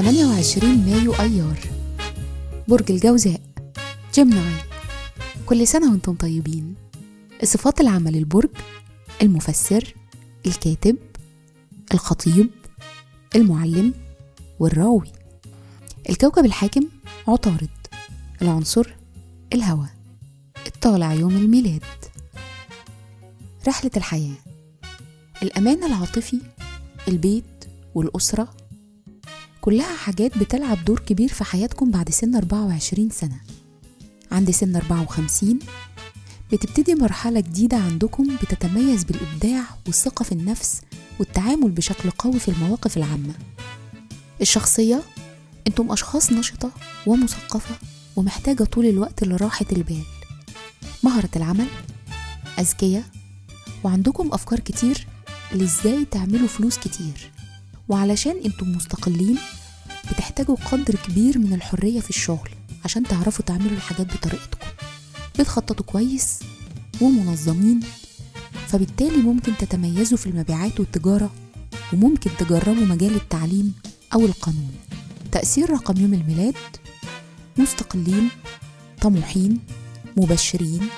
28 مايو أيار. برج الجوزاء. جيمناي كل سنة وأنتم طيبين. صفات العمل البرج المفسر الكاتب الخطيب المعلم والراوي. الكوكب الحاكم عطارد. العنصر الهواء. الطالع يوم الميلاد. رحلة الحياة. الأمان العاطفي البيت والأسرة كلها حاجات بتلعب دور كبير في حياتكم بعد سن 24 سنة. عند سن 54 بتبتدي مرحلة جديدة عندكم بتتميز بالإبداع والثقة في النفس والتعامل بشكل قوي في المواقف العامة. الشخصية أنتم أشخاص نشطة ومثقفة ومحتاجة طول الوقت لراحة البال. مهرة العمل أذكياء وعندكم أفكار كتير لإزاي تعملوا فلوس كتير. وعلشان أنتم مستقلين بتحتاجوا قدر كبير من الحرية في الشغل عشان تعرفوا تعملوا الحاجات بطريقتكم. بتخططوا كويس ومنظمين فبالتالي ممكن تتميزوا في المبيعات والتجارة وممكن تجربوا مجال التعليم أو القانون. تأثير رقم يوم الميلاد مستقلين طموحين مبشرين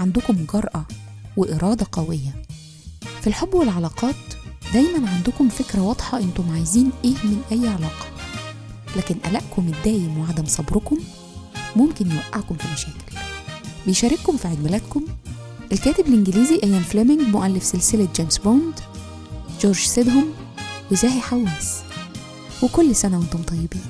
عندكم جرأة وإرادة قوية. في الحب والعلاقات دايما عندكم فكرة واضحة أنتم عايزين إيه من أي علاقة. لكن قلقكم الدايم وعدم صبركم ممكن يوقعكم في مشاكل. بيشارككم في عيد ميلادكم الكاتب الإنجليزي آيان فليمنج مؤلف سلسلة جيمس بوند جورج سيدهم وزاهي حواس. وكل سنة وأنتم طيبين.